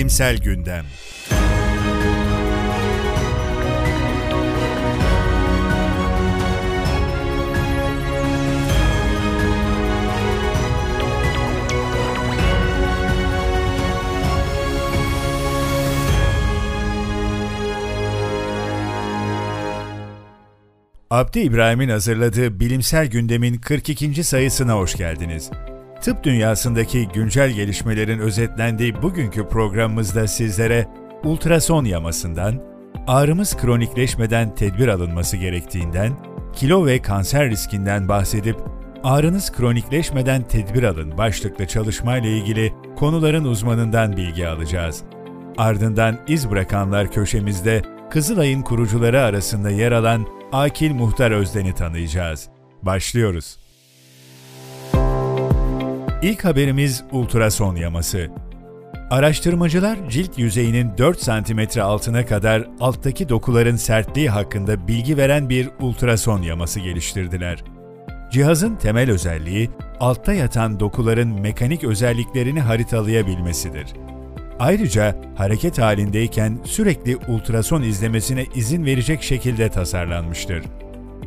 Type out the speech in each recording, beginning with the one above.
Bilimsel Gündem Abdi İbrahim'in hazırladığı Bilimsel Gündem'in 42. sayısına hoş geldiniz. Tıp dünyasındaki güncel gelişmelerin özetlendiği bugünkü programımızda sizlere ultrason yamasından, ağrımız kronikleşmeden tedbir alınması gerektiğinden, kilo ve kanser riskinden bahsedip ağrınız kronikleşmeden tedbir alın başlıklı çalışmayla ilgili konuların uzmanından bilgi alacağız. Ardından iz bırakanlar köşemizde Kızılay'ın kurucuları arasında yer alan Akil Muhtar Özden'i tanıyacağız. Başlıyoruz. İlk haberimiz ultrason yaması. Araştırmacılar cilt yüzeyinin 4 cm altına kadar alttaki dokuların sertliği hakkında bilgi veren bir ultrason yaması geliştirdiler. Cihazın temel özelliği altta yatan dokuların mekanik özelliklerini haritalayabilmesidir. Ayrıca hareket halindeyken sürekli ultrason izlemesine izin verecek şekilde tasarlanmıştır.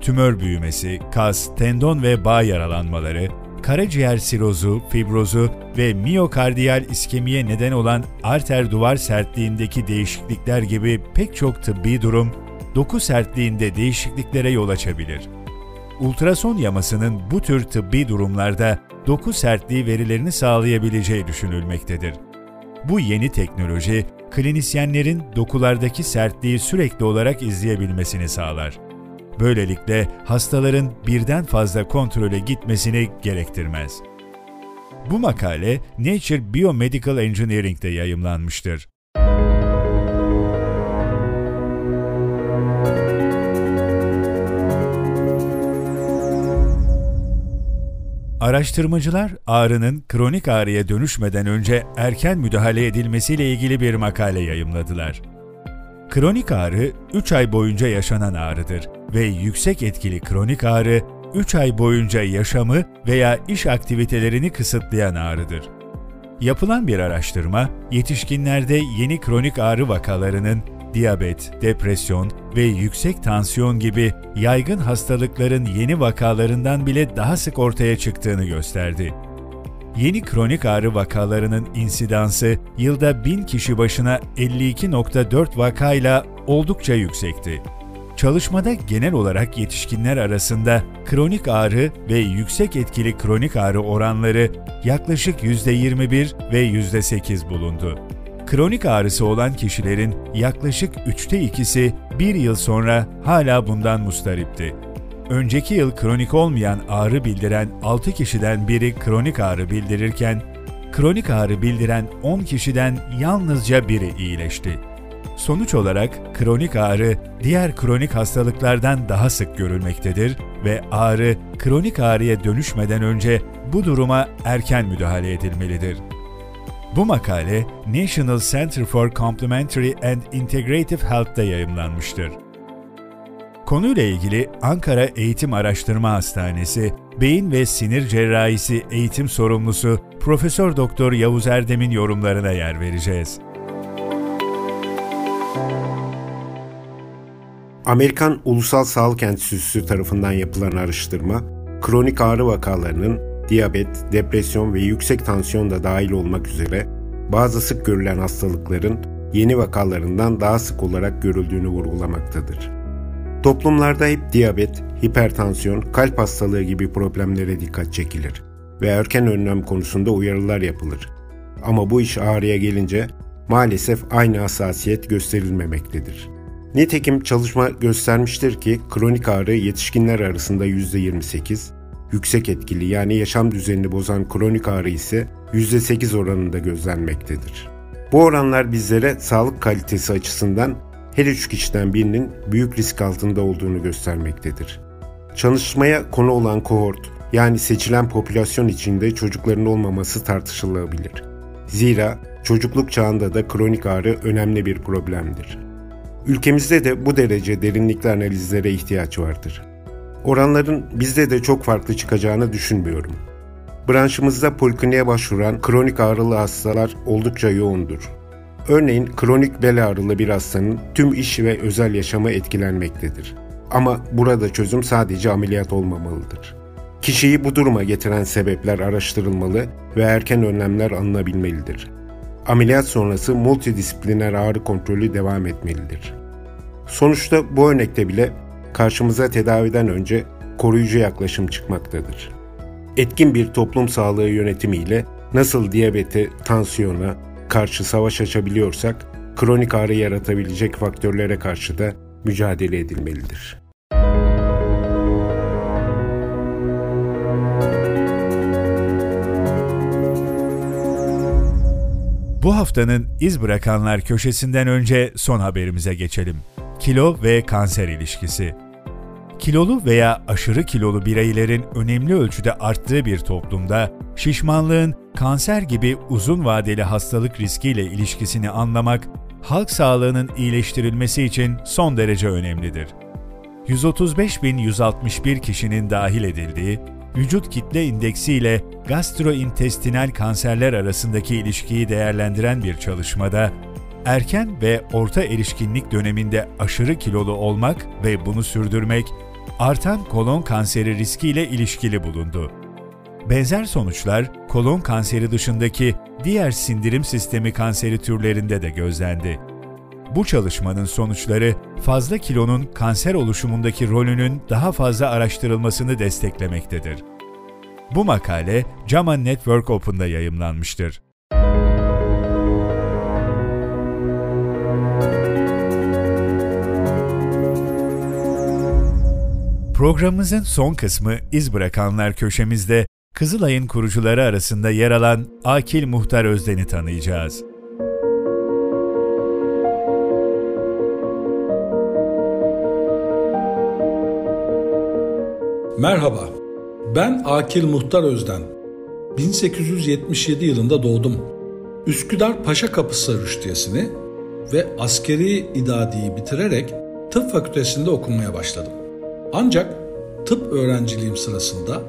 Tümör büyümesi, kas, tendon ve bağ yaralanmaları, karaciğer sirozu, fibrozu ve miyokardiyal iskemiye neden olan arter duvar sertliğindeki değişiklikler gibi pek çok tıbbi durum, doku sertliğinde değişikliklere yol açabilir. Ultrason yamasının bu tür tıbbi durumlarda doku sertliği verilerini sağlayabileceği düşünülmektedir. Bu yeni teknoloji, klinisyenlerin dokulardaki sertliği sürekli olarak izleyebilmesini sağlar. Böylelikle hastaların birden fazla kontrole gitmesini gerektirmez. Bu makale Nature Biomedical Engineering'de yayımlanmıştır. Araştırmacılar ağrının kronik ağrıya dönüşmeden önce erken müdahale edilmesiyle ilgili bir makale yayımladılar. Kronik ağrı 3 ay boyunca yaşanan ağrıdır ve yüksek etkili kronik ağrı 3 ay boyunca yaşamı veya iş aktivitelerini kısıtlayan ağrıdır. Yapılan bir araştırma, yetişkinlerde yeni kronik ağrı vakalarının diyabet, depresyon ve yüksek tansiyon gibi yaygın hastalıkların yeni vakalarından bile daha sık ortaya çıktığını gösterdi. Yeni kronik ağrı vakalarının insidansı yılda 1000 kişi başına 52.4 vakayla oldukça yüksekti. Çalışmada genel olarak yetişkinler arasında kronik ağrı ve yüksek etkili kronik ağrı oranları yaklaşık %21 ve %8 bulundu. Kronik ağrısı olan kişilerin yaklaşık üçte ikisi bir yıl sonra hala bundan mustaripti. Önceki yıl kronik olmayan ağrı bildiren 6 kişiden biri kronik ağrı bildirirken, kronik ağrı bildiren 10 kişiden yalnızca biri iyileşti. Sonuç olarak kronik ağrı diğer kronik hastalıklardan daha sık görülmektedir ve ağrı kronik ağrıya dönüşmeden önce bu duruma erken müdahale edilmelidir. Bu makale National Center for Complementary and Integrative Health'ta yayımlanmıştır. Konuyla ilgili Ankara Eğitim Araştırma Hastanesi Beyin ve Sinir Cerrahisi eğitim sorumlusu Profesör Doktor Yavuz Erdem'in yorumlarına yer vereceğiz. Amerikan Ulusal Sağlık Enstitüsü tarafından yapılan araştırma, kronik ağrı vakalarının diyabet, depresyon ve yüksek tansiyon da dahil olmak üzere bazı sık görülen hastalıkların yeni vakalarından daha sık olarak görüldüğünü vurgulamaktadır. Toplumlarda hep diyabet, hipertansiyon, kalp hastalığı gibi problemlere dikkat çekilir ve erken önlem konusunda uyarılar yapılır. Ama bu iş ağrıya gelince maalesef aynı hassasiyet gösterilmemektedir. Nitekim çalışma göstermiştir ki kronik ağrı yetişkinler arasında %28, yüksek etkili yani yaşam düzenini bozan kronik ağrı ise %8 oranında gözlenmektedir. Bu oranlar bizlere sağlık kalitesi açısından her üç kişiden birinin büyük risk altında olduğunu göstermektedir. Çalışmaya konu olan kohort yani seçilen popülasyon içinde çocukların olmaması tartışılabilir. Zira çocukluk çağında da kronik ağrı önemli bir problemdir. Ülkemizde de bu derece derinlikli analizlere ihtiyaç vardır. Oranların bizde de çok farklı çıkacağını düşünmüyorum. Branşımızda polikliniğe başvuran kronik ağrılı hastalar oldukça yoğundur. Örneğin kronik bel ağrılı bir hastanın tüm iş ve özel yaşamı etkilenmektedir. Ama burada çözüm sadece ameliyat olmamalıdır. Kişiyi bu duruma getiren sebepler araştırılmalı ve erken önlemler alınabilmelidir. Ameliyat sonrası multidisipliner ağrı kontrolü devam etmelidir. Sonuçta bu örnekte bile karşımıza tedaviden önce koruyucu yaklaşım çıkmaktadır. Etkin bir toplum sağlığı yönetimiyle nasıl diyabete, tansiyona karşı savaş açabiliyorsak, kronik ağrı yaratabilecek faktörlere karşı da mücadele edilmelidir. Bu haftanın iz bırakanlar köşesinden önce son haberimize geçelim. Kilo ve kanser ilişkisi. Kilolu veya aşırı kilolu bireylerin önemli ölçüde arttığı bir toplumda şişmanlığın kanser gibi uzun vadeli hastalık riskiyle ilişkisini anlamak, halk sağlığının iyileştirilmesi için son derece önemlidir. 135.161 kişinin dahil edildiği, vücut kitle indeksi ile gastrointestinal kanserler arasındaki ilişkiyi değerlendiren bir çalışmada, erken ve orta erişkinlik döneminde aşırı kilolu olmak ve bunu sürdürmek, artan kolon kanseri riskiyle ilişkili bulundu. Benzer sonuçlar kolon kanseri dışındaki diğer sindirim sistemi kanseri türlerinde de gözlendi. Bu çalışmanın sonuçları fazla kilonun kanser oluşumundaki rolünün daha fazla araştırılmasını desteklemektedir. Bu makale JAMA Network Open'da yayımlanmıştır. Programımızın son kısmı iz bırakanlar köşemizde Kızılay'ın kurucuları arasında yer alan Akil Muhtar Özden'i tanıyacağız. Merhaba, ben Akil Muhtar Özden. 1877 yılında doğdum. Üsküdar Paşa Kapısı Rüştiyesini ve askeri idadiyi bitirerek tıp fakültesinde okumaya başladım. Ancak tıp öğrenciliğim sırasında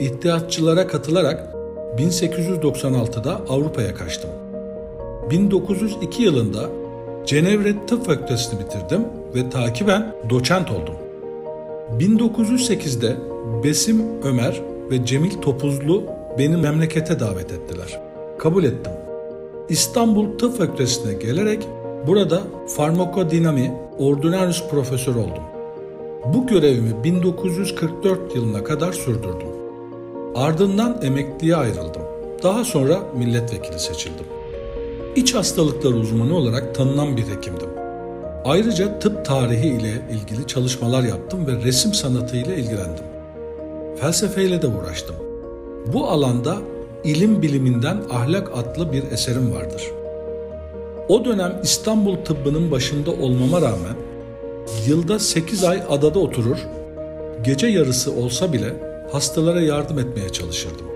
İttihatçılara katılarak 1896'da Avrupa'ya kaçtım. 1902 yılında Cenevre Tıp Fakültesini bitirdim ve takiben doçent oldum. 1908'de Besim Ömer ve Cemil Topuzlu beni memlekete davet ettiler. Kabul ettim. İstanbul Tıp Fakültesine gelerek burada farmakodinami ordinarius profesör oldum. Bu görevimi 1944 yılına kadar sürdürdüm. Ardından emekliye ayrıldım. Daha sonra milletvekili seçildim. İç hastalıklar uzmanı olarak tanınan bir hekimdim. Ayrıca tıp tarihi ile ilgili çalışmalar yaptım ve resim sanatı ile ilgilendim. Felsefeyle de uğraştım. Bu alanda ilim biliminden ahlak adlı bir eserim vardır. O dönem İstanbul tıbbının başında olmama rağmen yılda 8 ay adada oturur, gece yarısı olsa bile hastalara yardım etmeye çalışırdım.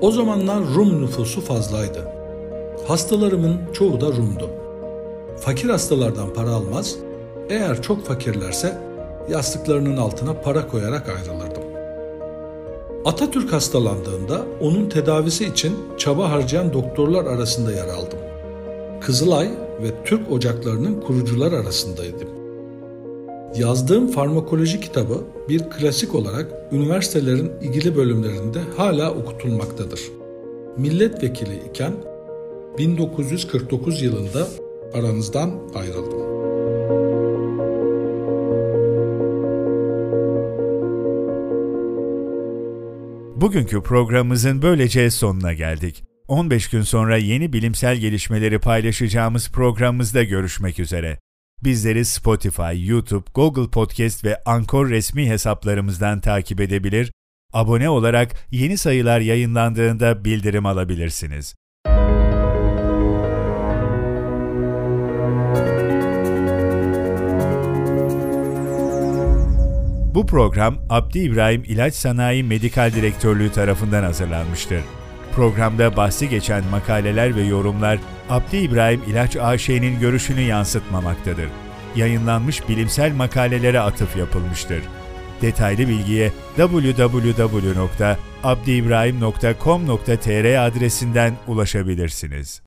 O zamanlar Rum nüfusu fazlaydı. Hastalarımın çoğu da Rum'du. Fakir hastalardan para almaz, eğer çok fakirlerse yastıklarının altına para koyarak ayrılırdım. Atatürk hastalandığında onun tedavisi için çaba harcayan doktorlar arasında yer aldım. Kızılay ve Türk ocaklarının kurucular arasındaydım. Yazdığım farmakoloji kitabı bir klasik olarak üniversitelerin ilgili bölümlerinde hala okutulmaktadır. Milletvekili iken 1949 yılında aranızdan ayrıldım. Bugünkü programımızın böylece sonuna geldik. 15 gün sonra yeni bilimsel gelişmeleri paylaşacağımız programımızda görüşmek üzere. Bizleri Spotify, YouTube, Google Podcast ve Anchor resmi hesaplarımızdan takip edebilir, abone olarak yeni sayılar yayınlandığında bildirim alabilirsiniz. Bu program Abdi İbrahim İlaç Sanayi Medikal Direktörlüğü tarafından hazırlanmıştır. Programda bahsi geçen makaleler ve yorumlar Abdi İbrahim İlaç AŞ'nin görüşünü yansıtmamaktadır. Yayınlanmış bilimsel makalelere atıf yapılmıştır. Detaylı bilgiye www.abdiibrahim.com.tr adresinden ulaşabilirsiniz.